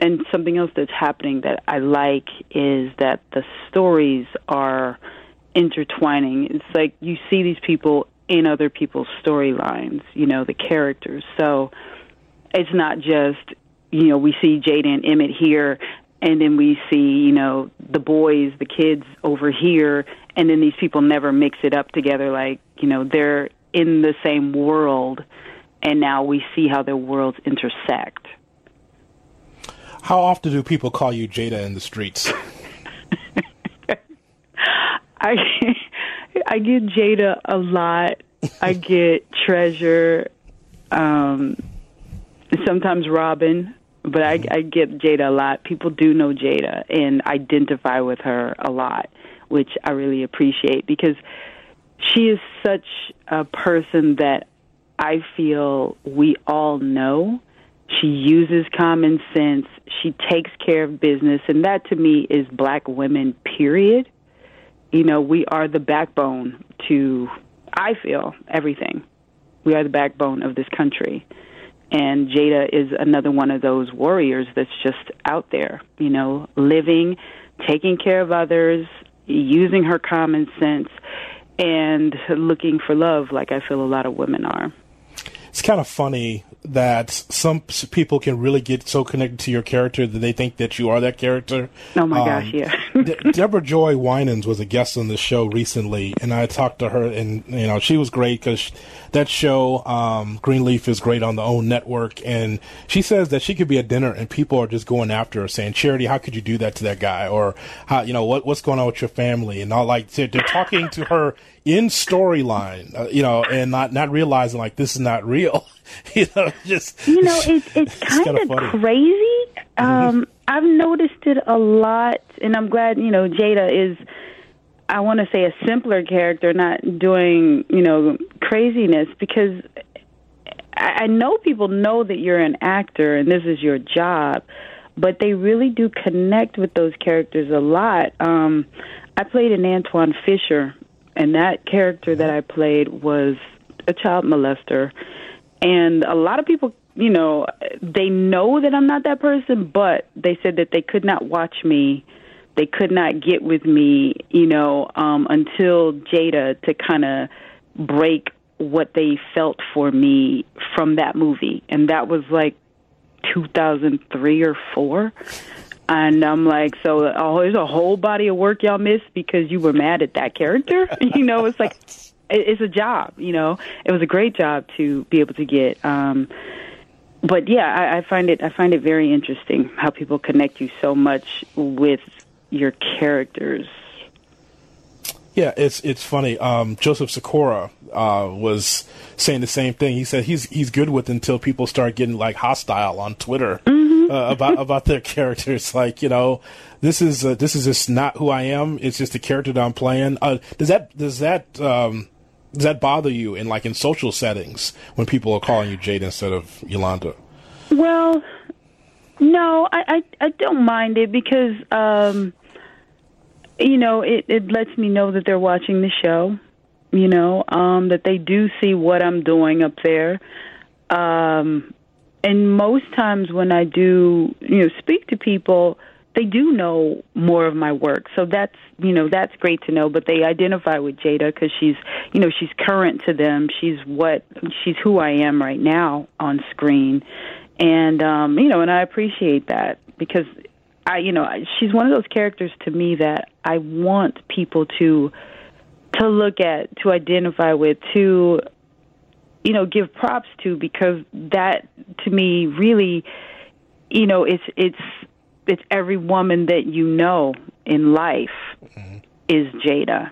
and something else that's happening that I like is that the stories are intertwining. It's like you see these people in other people's storylines, you know, the characters. So it's not just, you know, we see Jada and Emmett here and then we see, you know, the boys, the kids over here, and then these people never mix it up together like, you know, they're in the same world and now we see how their worlds intersect. How often do people call you Jada in the streets? I I get Jada a lot. I get Treasure, um, sometimes Robin, but I, I get Jada a lot. People do know Jada and identify with her a lot, which I really appreciate because she is such a person that I feel we all know. She uses common sense. She takes care of business, and that to me is black women, period you know, we are the backbone to, I feel, everything. We are the backbone of this country. And Jada is another one of those warriors that's just out there, you know, living, taking care of others, using her common sense, and looking for love like I feel a lot of women are. It's kind of funny that some people can really get so connected to your character that they think that you are that character. Oh my um, gosh, yeah. De- Deborah Joy Winans was a guest on the show recently, and I talked to her, and you know she was great because that show um, Greenleaf is great on the OWN network, and she says that she could be at dinner and people are just going after her, saying, "Charity, how could you do that to that guy?" Or how you know what what's going on with your family, and all like they're, they're talking to her in storyline, uh, you know, and not not realizing like this is not real. you know, just you know, it's it's kind of crazy. Um, I've noticed it a lot, and I'm glad you know Jada is. I want to say a simpler character, not doing you know craziness, because I, I know people know that you're an actor and this is your job, but they really do connect with those characters a lot. Um, I played an Antwone Fisher, and that character that I played was a child molester and a lot of people, you know, they know that I'm not that person, but they said that they could not watch me. They could not get with me, you know, um, until Jada to kind of break what they felt for me from that movie. And that was like 2003 or 4. And I'm like, so oh, there's a whole body of work y'all missed because you were mad at that character. you know, it's like it's a job. You know, it was a great job to be able to get. Um, but yeah, I, I find it I find it very interesting how people connect you so much with your characters. Yeah, it's it's funny. Um, Joseph Sikora uh, was saying the same thing. He said he's he's good with until people start getting like hostile on Twitter mm-hmm. Uh, about about their characters. Like you know, this is uh, this is just not who I am. It's just a character that I'm playing. Uh, does that does that um, does that bother you in like in social settings when people are calling you Jade instead of Yolanda? Well, no, I I, I don't mind it because um, you know it it lets me know that they're watching the show. You know um, that they do see what I'm doing up there. Um, and most times when I do, you know, speak to people, they do know more of my work. So that's you know that's great to know. But they identify with Jada because she's you know she's current to them. She's what she's who I am right now on screen, and um, you know, and I appreciate that because I you know she's one of those characters to me that I want people to to look at, to identify with, to you know give props to because that to me really you know it's it's it's every woman that you know in life mm-hmm. is Jada.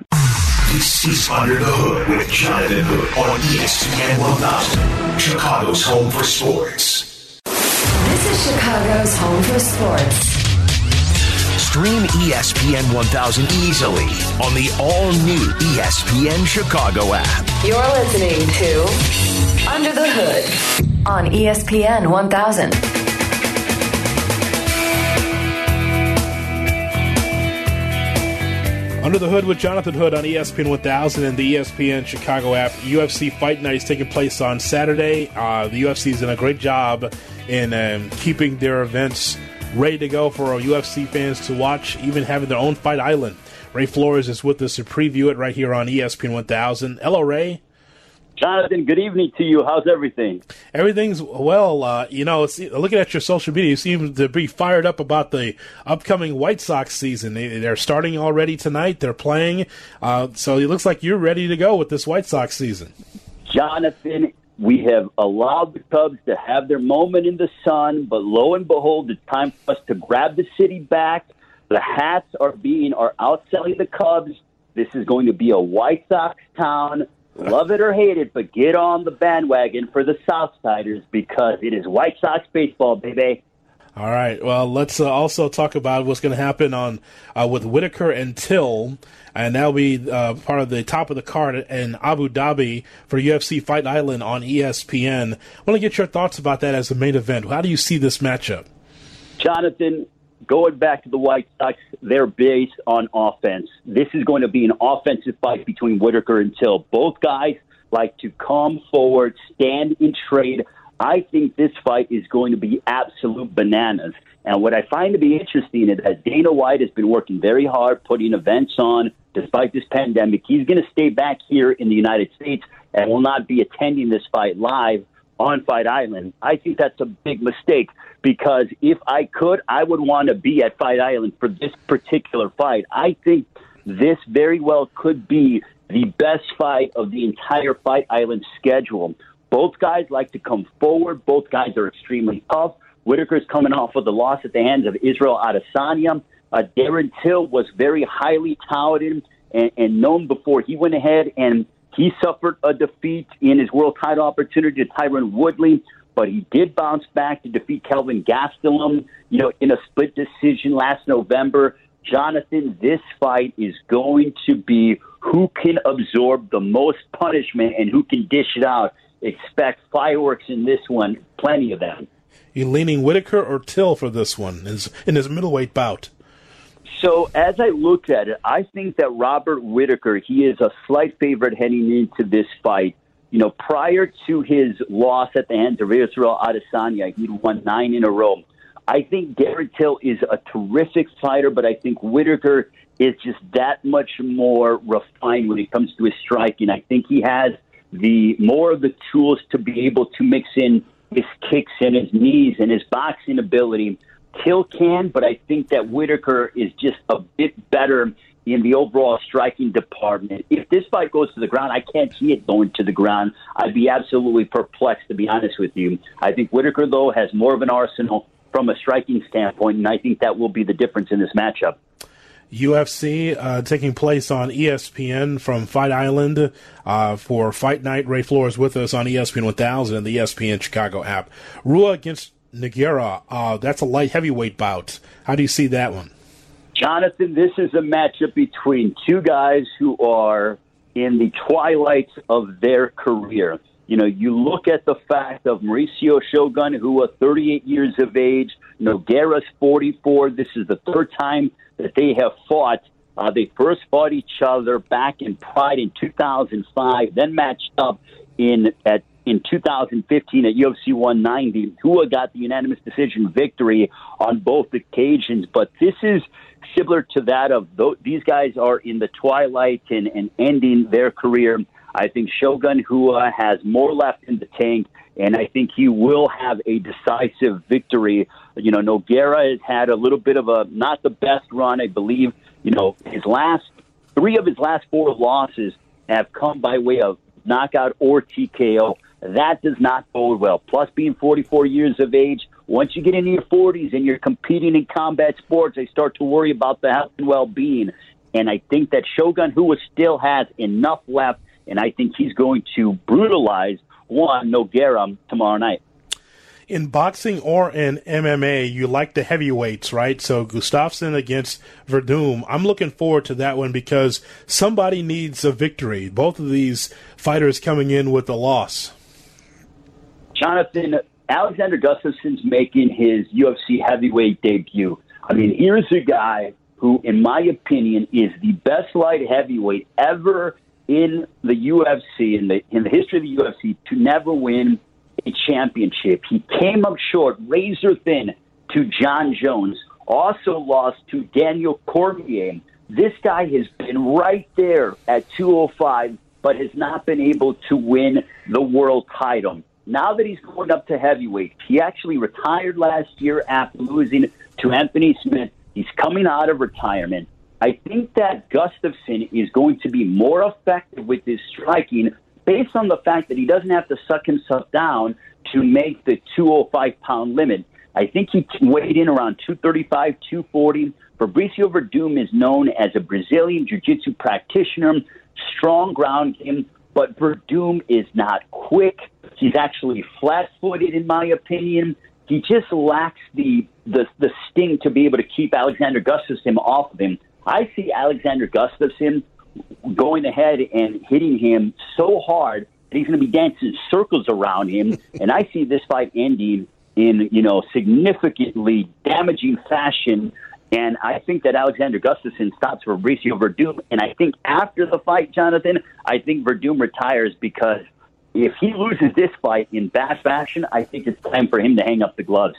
This is Under the Hood with Jonathan Hood on ESPN 1000, Chicago's home for sports. This is Chicago's home for sports. Stream ESPN 1000 easily on the all new ESPN Chicago app. You're listening to Under the Hood on ESPN 1000. Under the Hood with Jonathan Hood on ESPN 1000 and the ESPN Chicago app. UFC Fight Night is taking place on Saturday. Uh, the UFC is doing a great job in um, keeping their events ready to go for our UFC fans to watch, even having their own fight island. Ray Flores is with us to preview it right here on ESPN 1000. Hello, Ray. Jonathan, good evening to you. How's everything? Everything's well. Uh, you know, looking at your social media, you seem to be fired up about the upcoming White Sox season. They, are starting already tonight. They're playing, uh, so it looks like you're ready to go with this White Sox season. Jonathan, we have allowed the Cubs to have their moment in the sun, but lo and behold, it's time for us to grab the city back. The hats are being are outselling the Cubs. This is going to be a White Sox town love it or hate it, but get on the bandwagon for the Southsiders because it is White Sox baseball, baby. All right. Well, let's uh, also talk about what's going to happen on uh, with Whittaker and Till, and that'll be uh, part of the top of the card in Abu Dhabi for UFC Fight Island on ESPN. I want to get your thoughts about that as the main event. How do you see this matchup? Jonathan, going back to the White Sox, they're based on offense. This is going to be an offensive fight between Whittaker and Till. Both guys like to come forward, stand and trade. I think this fight is going to be absolute bananas. And what I find to be interesting is that Dana White has been working very hard, putting events on despite this pandemic. He's going to stay back here in the United States and will not be attending this fight live. on Fight Island. I think that's a big mistake because if I could, I would want to be at Fight Island for this particular fight. I think this very well could be the best fight of the entire Fight Island schedule. Both guys like to come forward. Both guys are extremely tough. Whittaker's coming off of the loss at the hands of Israel Adesanya. Uh, Darren Till was very highly touted and, and known before he went ahead and he suffered a defeat in his world title opportunity to Tyron Woodley, but he did bounce back to defeat Kelvin Gastelum, you know, in a split decision last November. Jonathan, this fight is going to be who can absorb the most punishment and who can dish it out. Expect fireworks in this one, plenty of them. You leaning Whittaker or Till for this one in his middleweight bout? So as I looked at it, I think that Robert Whittaker, he is a slight favorite heading into this fight. You know, prior to his loss at the hands of Israel Adesanya, he'd won nine in a row. I think Darren Till is a terrific fighter, but I think Whittaker is just that much more refined when it comes to his striking. I think he has the more of the tools to be able to mix in his kicks and his knees and his boxing ability Till can, but I think that Whittaker is just a bit better in the overall striking department. If this fight goes to the ground, I can't see it going to the ground. I'd be absolutely perplexed, to be honest with you. I think Whittaker, though, has more of an arsenal from a striking standpoint, and I think that will be the difference in this matchup. UFC uh, taking place on ESPN from Fight Island uh, for Fight Night. Ray Flores with us on ESPN 1000 and the ESPN Chicago app. Rua against Nogueira, uh, that's a light heavyweight bout. How do you see that one? Jonathan, this is a matchup between two guys who are in the twilight of their career. You know, you look at the fact of Mauricio Shogun, who was 38 years of age, Nogueira's 44. This is the third time that they have fought. Uh, they first fought each other back in Pride in 2005, then matched up in at in 2015 at UFC 190. Rua got the unanimous decision victory on both occasions, but this is similar to that of these guys are in the twilight and, and ending their career. I think Shogun Rua has more left in the tank, and I think he will have a decisive victory. You know, Nogueira has had a little bit of a not the best run, I believe. You know, his last three of his last four losses have come by way of knockout or TKO. That does not bode well. Plus, being 44 years of age, once you get into your 40s and you're competing in combat sports, they start to worry about the health and well being. And I think that Shogun Rua still has enough left, and I think he's going to brutalize Juan Nogueira tomorrow night in boxing or in MMA, you like the heavyweights, right? So Gustafsson against Werdum. I'm looking forward to that one because somebody needs a victory. Both of these fighters coming in with a loss. Jonathan, Alexander Gustafsson's making his UFC heavyweight debut. I mean, here's a guy who, in my opinion, is the best light heavyweight ever in the UFC, in the in the history of the UFC, to never win a championship. He came up short, razor thin, to Jon Jones. Also lost to Daniel Cormier. This guy has been right there at 205, but has not been able to win the world title. Now that he's going up to heavyweight, he actually retired last year after losing to Anthony Smith. He's coming out of retirement. I think that Gustafsson is going to be more effective with his striking based on the fact that he doesn't have to suck himself down to make the 205 pound limit. I think he weighed in around 235, 240. Fabricio Werdum is known as a Brazilian Jiu Jitsu practitioner, strong ground game, but Werdum is not quick. He's actually flat-footed, in my opinion. He just lacks the, the the sting to be able to keep Alexander Gustafsson off of him. I see Alexander Gustafsson going ahead and hitting him so hard that he's going to be dancing circles around him, and I see this fight ending in you know significantly damaging fashion and I think that Alexander Gustafsson stops Fabricio Werdum. And I think after the fight, Jonathan, I think Werdum retires because if he loses this fight in bad fashion, I think it's time for him to hang up the gloves.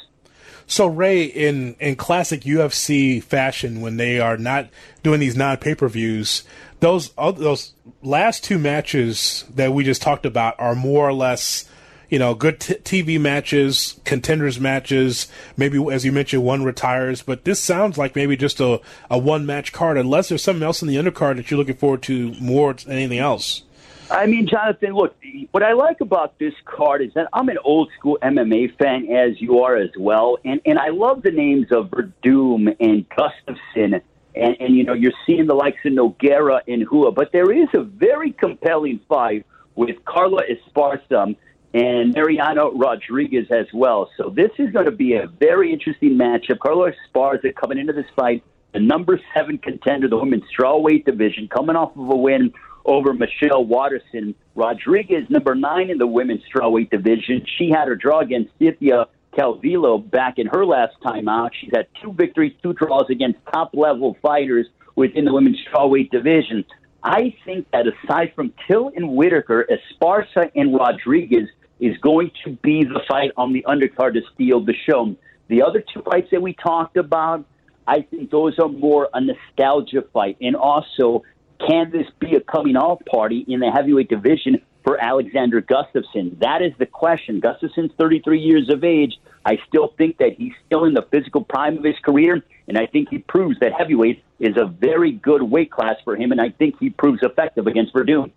So Ray, in in classic UFC fashion, when they are not doing these non pay per views, those those last two matches that we just talked about are more or less you know, good t- TV matches, contenders matches. Maybe, as you mentioned, one retires. But this sounds like maybe just a, a one match card, unless there's something else in the undercard that you're looking forward to more than anything else. I mean, Jonathan, look, what I like about this card is that I'm an old school MMA fan, as you are as well, and and I love the names of Werdum and Gustafsson, and and you know you're seeing the likes of Nogueira and Rua. but there is a very compelling fight with Carla Esparza and Marina Rodriguez as well. So this is going to be a very interesting matchup. Carla Esparza coming into this fight, the number seven contender, the women's strawweight division, coming off of a win over Michelle Waterson. Rodriguez, number nine in the women's strawweight division. She had her draw against Cynthia Calvillo back in her last time out. She's had two victories, two draws against top level fighters within the women's strawweight division. I think that aside from Till and Whittaker, Esparza and Rodriguez is going to be the fight on the undercard to steal the show. The other two fights that we talked about, I think those are more a nostalgia fight. And also, can this be a coming off party in the heavyweight division for Alexander Gustafsson? That is the question. Gustafsson's 33 years of age. I still think that he's still in the physical prime of his career, and I think he proves that heavyweight is a very good weight class for him, and I think he proves effective against Werdum.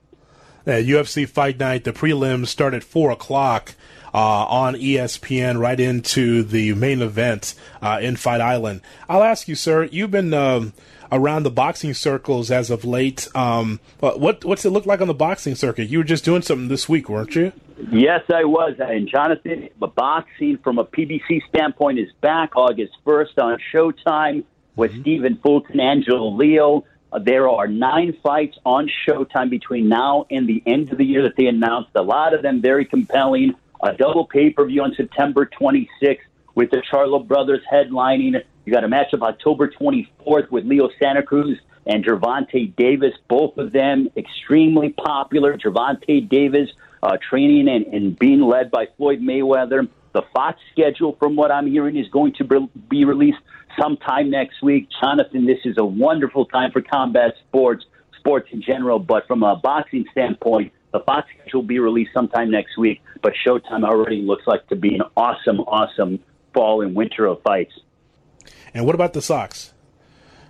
Uh, UFC Fight Night, the prelims start at 4 o'clock uh, on ESPN right into the main event uh, in Fight Island. I'll ask you, sir, you've been. Um, around the boxing circles as of late. Um, what what's it look like on the boxing circuit? You were just doing something this week, weren't you? Yes, I was. And Jonathan, the boxing from a PBC standpoint is back August first on Showtime with mm-hmm. Stephen Fulton, Angelo Leo. Uh, there are nine fights on Showtime between now and the end of the year that they announced. A lot of them very compelling. A double pay per view on September 26th with the Charlo brothers headlining. You got a matchup October 24th with Leo Santa Cruz and Gervonta Davis. Both of them extremely popular. Gervonta Davis uh, training and, and being led by Floyd Mayweather. The Fox schedule, from what I'm hearing, is going to be released sometime next week. Jonathan, this is a wonderful time for combat sports, sports in general, but from a boxing standpoint, the Fox schedule will be released sometime next week. But Showtime already looks like to be an awesome, awesome fall and winter of fights. And what about the Sox?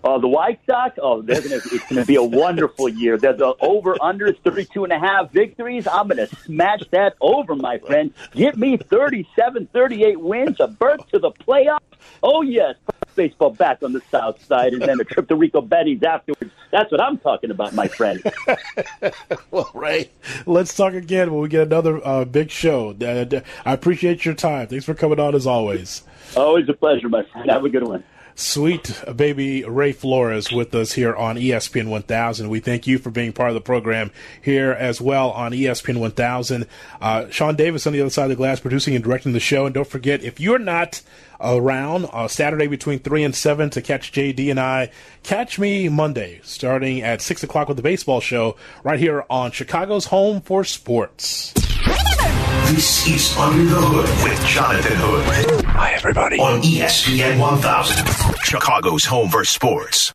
Uh, the White Sox, oh, they're gonna, it's going to be a wonderful year. They're the over under 32 and a half victories. I'm going to smash that over, my friend. Give me 37, 38 wins, a berth to the playoffs. Oh, yes. Baseball back on the south side, and then a trip to Ricobene's afterwards. That's what I'm talking about, my friend. well, Ray, let's talk again when we get another uh, big show. I appreciate your time. Thanks for coming on as always. Always a pleasure, my friend. Have a good one. Sweet baby Ray Flores with us here on ESPN 1000. We thank you for being part of the program here as well on ESPN 1000. Uh, Sean Davis on the other side of the glass producing and directing the show. And don't forget, if you're not around uh, Saturday between 3 and 7 to catch JD and I, catch me Monday starting at 6 o'clock with the baseball show right here on Chicago's Home for Sports. This is Under the Hood with Jonathan Hood. Hi, everybody. On ESPN 1000, Chicago's home for sports.